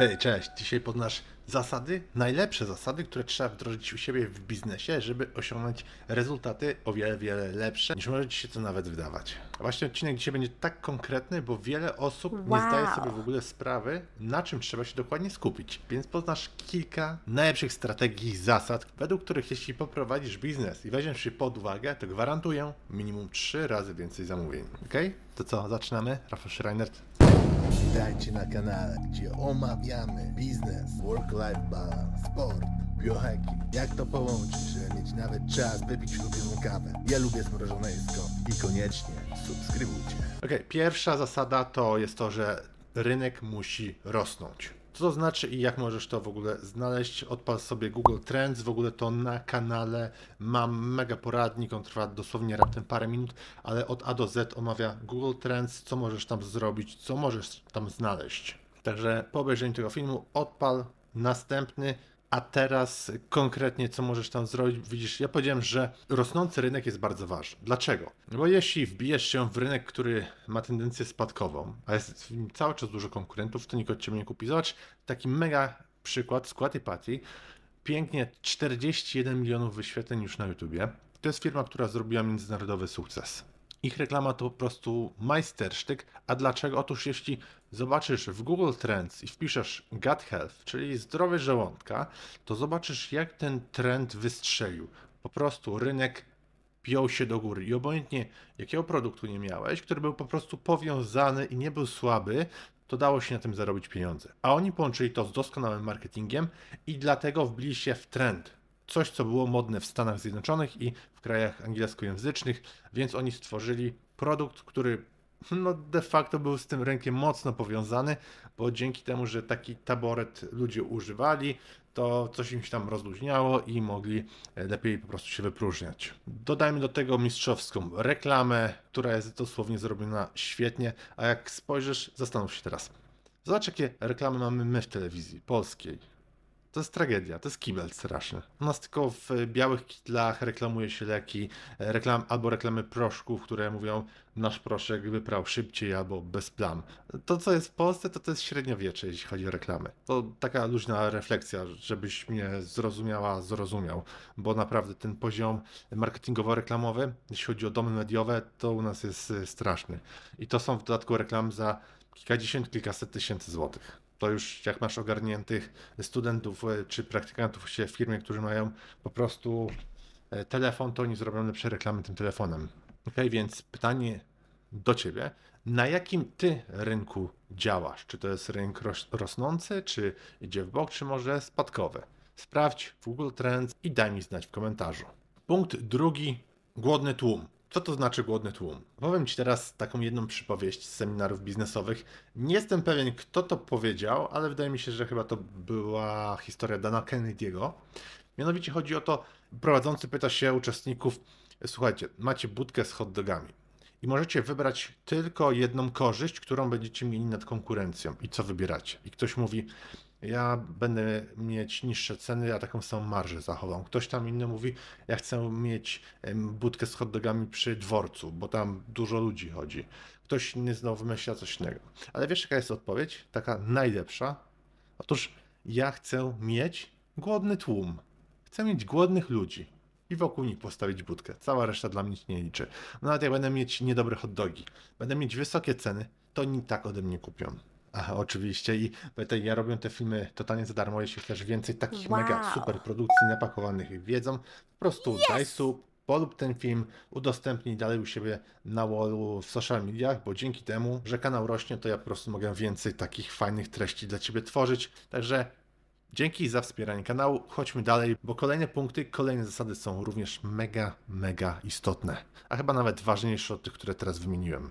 Hej, cześć! Dzisiaj poznasz zasady, najlepsze zasady, które trzeba wdrożyć u siebie w biznesie, żeby osiągnąć rezultaty o wiele, wiele lepsze niż może Ci się to nawet wydawać. A właśnie odcinek dzisiaj będzie tak konkretny, bo wiele osób nie Wow. zdaje sobie w ogóle sprawy, na czym trzeba się dokładnie skupić. Więc poznasz kilka najlepszych strategii, zasad, według których jeśli poprowadzisz biznes i weźmiesz się pod uwagę, to gwarantuję minimum 3 razy więcej zamówień. Ok? To co, zaczynamy? Rafał Schreinert. Witajcie na kanale, gdzie omawiamy biznes, work-life balance, sport, biohacking. Jak to połączyć, żeby mieć nawet czas wypić ulubioną kawę. Ja lubię zmrożone jedzko i koniecznie subskrybujcie. Okej, pierwsza zasada to jest to, że rynek musi rosnąć. Co to znaczy i jak możesz to w ogóle znaleźć? Odpal sobie Google Trends, w ogóle to na kanale mam mega poradnik, on trwa dosłownie raptem parę minut, ale od A do Z omawia Google Trends, co możesz tam zrobić, co możesz tam znaleźć. Także po obejrzeniu tego filmu odpal następny, a teraz konkretnie co możesz tam zrobić? Widzisz, ja powiedziałem, że rosnący rynek jest bardzo ważny. Dlaczego? Bo jeśli wbijesz się w rynek, który ma tendencję spadkową, a jest w nim cały czas dużo konkurentów, to nikt od ciebie nie kupi. Zobacz, taki mega przykład, Squatty Patty, pięknie 41 milionów wyświetleń już na YouTubie. To jest firma, która zrobiła międzynarodowy sukces. Ich reklama to po prostu majstersztyk. A dlaczego? Otóż jeśli zobaczysz w Google Trends i wpiszesz gut health, czyli zdrowie żołądka, to zobaczysz jak ten trend wystrzelił. Po prostu rynek piął się do góry i obojętnie jakiego produktu nie miałeś, który był po prostu powiązany i nie był słaby, to dało się na tym zarobić pieniądze. A oni połączyli to z doskonałym marketingiem i dlatego wbili się w trend. Coś, co było modne w Stanach Zjednoczonych i w krajach angielskojęzycznych, więc oni stworzyli produkt, który no de facto był z tym rynkiem mocno powiązany, bo dzięki temu, że taki taboret ludzie używali, to coś im się tam rozluźniało i mogli e, lepiej po prostu się wypróżniać. Dodajmy do tego mistrzowską reklamę, która jest dosłownie zrobiona świetnie, a jak spojrzysz, zastanów się teraz. Zobacz, jakie reklamy mamy my w telewizji polskiej. To jest tragedia, to jest kibel straszny. U nas tylko w białych kitlach reklamuje się leki, reklam, albo reklamy proszków, które mówią nasz proszek wyprał szybciej albo bez plam. To, co jest w Polsce, to to jest średniowiecze, jeśli chodzi o reklamy. To taka luźna refleksja, żebyś mnie zrozumiała, zrozumiał, bo naprawdę ten poziom marketingowo-reklamowy, jeśli chodzi o domy mediowe, to u nas jest e, straszny. I to są w dodatku reklamy za kilkadziesiąt, kilkaset tysięcy złotych to już jak masz ogarniętych studentów e, czy praktykantów w firmie, którzy mają po prostu e, telefon, to oni zrobią lepsze reklamy tym telefonem. Ok, więc pytanie do ciebie, na jakim ty rynku działasz? Czy to jest rynek ros- rosnący, czy idzie w bok, czy może spadkowy? Sprawdź w Google Trends i daj mi znać w komentarzu. Punkt drugi, głodny tłum. Co to znaczy głodny tłum? Powiem Ci teraz taką jedną przypowieść z seminarów biznesowych. Nie jestem pewien, kto to powiedział, ale wydaje mi się, że chyba to była historia Dana Kennedy'ego. Mianowicie chodzi o to, prowadzący pyta się uczestników, słuchajcie, macie budkę z hot dogami i możecie wybrać tylko jedną korzyść, którą będziecie mieli nad konkurencją. I co wybieracie? I ktoś mówi, ja będę mieć niższe ceny, ja taką samą marżę zachowam. Ktoś tam inny mówi, ja chcę mieć budkę z hot dogami przy dworcu, bo tam dużo ludzi chodzi. Ktoś inny znowu wymyśla coś innego. Ale wiesz, jaka jest odpowiedź? Taka najlepsza? Otóż ja chcę mieć głodny tłum. Chcę mieć głodnych ludzi i wokół nich postawić budkę. Cała reszta dla mnie nie liczy. Nawet jak będę mieć niedobre hot dogi, będę mieć wysokie ceny, to oni tak ode mnie kupią. Aha, oczywiście i ja robię te filmy totalnie za darmo, jeśli chcesz więcej takich Wow. mega super produkcji napakowanych wiedzą, po prostu daj sub, polub ten film, udostępnij dalej u siebie na wallu w social mediach, bo dzięki temu, że kanał rośnie, to ja po prostu mogę więcej takich fajnych treści dla Ciebie tworzyć, także Dzięki za wspieranie kanału. Chodźmy dalej, bo kolejne punkty, kolejne zasady są również mega, mega istotne. A chyba nawet ważniejsze od tych, które teraz wymieniłem.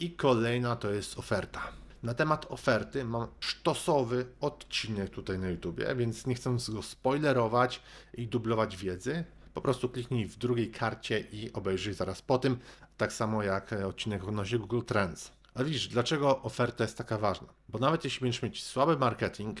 i kolejna to jest oferta. Na temat oferty mam sztosowy odcinek tutaj na YouTubie, więc nie chcę go spoilerować i dublować wiedzy. Po prostu kliknij w drugiej karcie i obejrzyj zaraz po tym, tak samo jak e, odcinek odnośnie Google Trends. Ale widzisz, dlaczego oferta jest taka ważna? Bo nawet jeśli będziesz mieć słaby marketing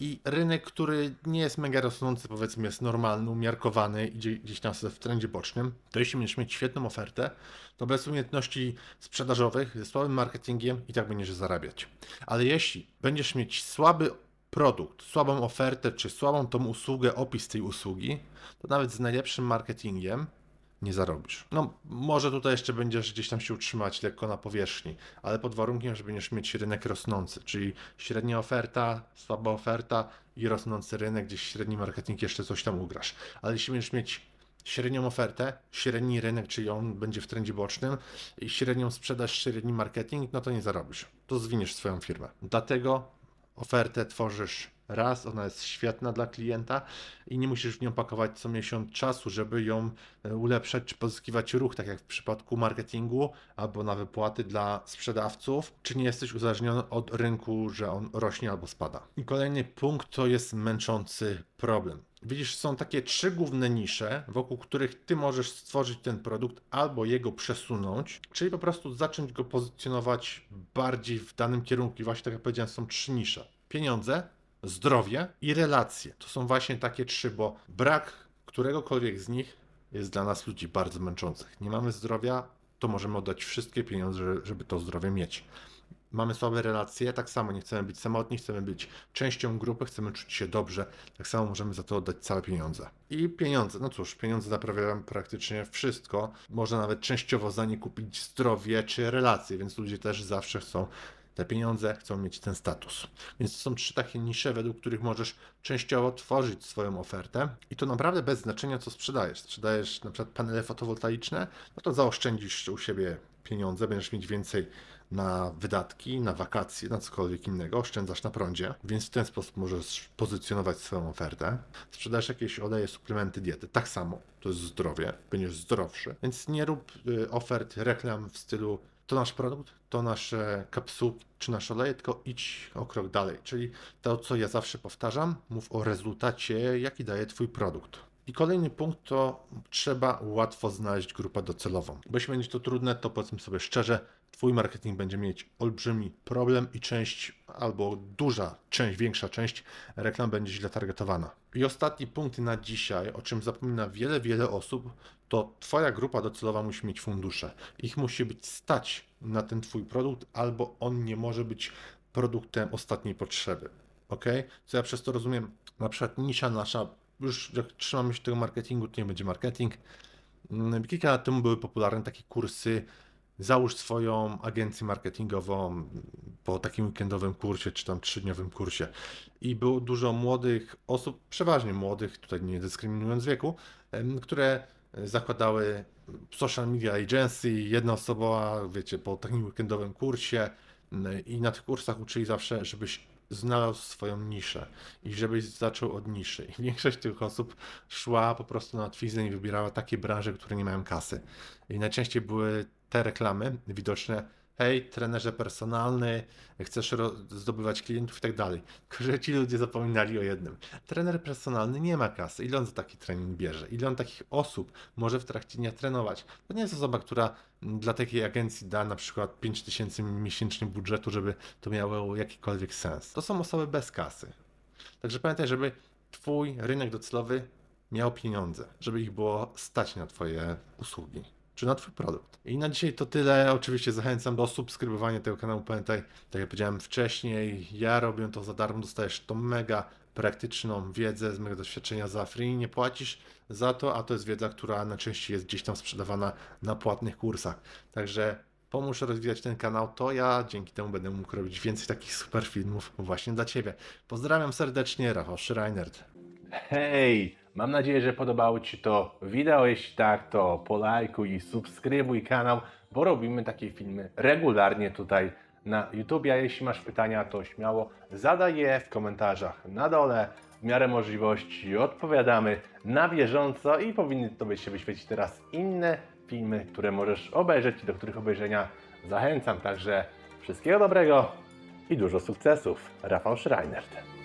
i rynek, który nie jest mega rosnący, powiedzmy jest normalny, umiarkowany, idzie gdzieś tam w trendzie bocznym, to jeśli będziesz mieć świetną ofertę, to bez umiejętności sprzedażowych, ze słabym marketingiem i tak będziesz zarabiać. Ale jeśli będziesz mieć słaby produkt, słabą ofertę, czy słabą tą usługę, opis tej usługi, to nawet z najlepszym marketingiem nie zarobisz. No, może tutaj jeszcze będziesz gdzieś tam się utrzymać lekko na powierzchni, ale pod warunkiem, że będziesz mieć rynek rosnący, czyli średnia oferta, słaba oferta i rosnący rynek, gdzieś średni marketing, jeszcze coś tam ugrasz. Ale jeśli będziesz mieć średnią ofertę, średni rynek, czyli on będzie w trendzie bocznym i średnią sprzedaż, średni marketing, no to nie zarobisz. To zwiniesz swoją firmę. Dlatego ofertę tworzysz raz, ona jest świetna dla klienta i nie musisz w nią pakować co miesiąc czasu, żeby ją e, ulepszać czy pozyskiwać ruch, tak jak w przypadku marketingu albo na wypłaty dla sprzedawców, czy nie jesteś uzależniony od rynku, że on rośnie albo spada. I kolejny punkt to jest męczący problem. Widzisz, są takie trzy główne nisze, wokół których ty możesz stworzyć ten produkt albo jego przesunąć, czyli po prostu zacząć go pozycjonować bardziej w danym kierunku. I właśnie tak jak powiedziałem, są trzy nisze. Pieniądze, zdrowie i relacje. To są właśnie takie trzy, bo brak któregokolwiek z nich jest dla nas ludzi bardzo męczących. Nie mamy zdrowia, to możemy oddać wszystkie pieniądze, żeby to zdrowie mieć. Mamy słabe relacje, tak samo nie chcemy być samotni, chcemy być częścią grupy, chcemy czuć się dobrze, tak samo możemy za to oddać całe pieniądze. I pieniądze, no cóż, pieniądze naprawiają praktycznie wszystko. Można nawet częściowo za nie kupić zdrowie czy relacje, więc ludzie też zawsze chcą te pieniądze, chcą mieć ten status. Więc to są trzy takie nisze, według których możesz częściowo tworzyć swoją ofertę i to naprawdę bez znaczenia, co sprzedajesz. Sprzedajesz na przykład panele fotowoltaiczne, no to zaoszczędzisz u siebie pieniądze, będziesz mieć więcej na wydatki, na wakacje, na cokolwiek innego, oszczędzasz na prądzie, więc w ten sposób możesz pozycjonować swoją ofertę. Sprzedajesz jakieś oleje, suplementy, diety, tak samo, to jest zdrowie, będziesz zdrowszy, więc nie rób y, ofert, reklam w stylu to nasz produkt, to nasze kapsułki czy nasze oleje, tylko idź o krok dalej. Czyli to, co ja zawsze powtarzam, mów o rezultacie, jaki daje Twój produkt. I kolejny punkt to trzeba łatwo znaleźć grupę docelową. Bo jeśli będzie to trudne, to powiedzmy sobie szczerze, Twój marketing będzie mieć olbrzymi problem i część albo duża część, większa część reklam będzie źle targetowana. I ostatni punkt na dzisiaj, o czym zapomina wiele, wiele osób, to Twoja grupa docelowa musi mieć fundusze. Ich musi być stać na ten Twój produkt, albo on nie może być produktem ostatniej potrzeby. Ok? Co ja przez to rozumiem? Na przykład nisza nasza, już jak trzymamy się tego marketingu, to nie będzie marketing. Mm, Kilka lat temu były popularne takie kursy załóż swoją agencję marketingową po takim weekendowym kursie, czy tam trzydniowym kursie. I było dużo młodych osób, przeważnie młodych, tutaj nie dyskryminując wieku, które zakładały social media agency, jedna osoba, wiecie, po takim weekendowym kursie i na tych kursach uczyli zawsze, żebyś znalazł swoją niszę i żebyś zaczął od niszy. I większość tych osób szła po prostu na Twizy i wybierała takie branże, które nie mają kasy. I najczęściej były te reklamy widoczne, hej, trenerze personalny, chcesz zdobywać klientów i tak dalej. Tylko, że ci ludzie zapominali o jednym. Trener personalny nie ma kasy. Ile on za taki trening bierze? Ile on takich osób może w trakcie dnia trenować? To nie jest osoba, która dla takiej agencji da na przykład 5000 miesięcznie budżetu, żeby to miało jakikolwiek sens. To są osoby bez kasy. Także pamiętaj, żeby Twój rynek docelowy miał pieniądze, żeby ich było stać na Twoje usługi czy na Twój produkt. I na dzisiaj to tyle. Oczywiście zachęcam do subskrybowania tego kanału. Pamiętaj, tak jak powiedziałem wcześniej, ja robię to za darmo, dostajesz tą mega praktyczną wiedzę z mojego doświadczenia za free, nie płacisz za to, a to jest wiedza, która najczęściej jest gdzieś tam sprzedawana na płatnych kursach. Także pomóż rozwijać ten kanał, to ja dzięki temu będę mógł robić więcej takich super filmów właśnie dla Ciebie. Pozdrawiam serdecznie, Rafał Schreiner. Hej! Mam nadzieję, że podobało Ci to wideo. Jeśli tak, to polajkuj i subskrybuj kanał, bo robimy takie filmy regularnie tutaj na YouTube. A jeśli masz pytania, to śmiało zadaj je w komentarzach na dole. W miarę możliwości odpowiadamy na bieżąco i powinny Tobie się wyświecić teraz inne filmy, które możesz obejrzeć i do których obejrzenia zachęcam. Także wszystkiego dobrego i dużo sukcesów. Rafał Schreinert.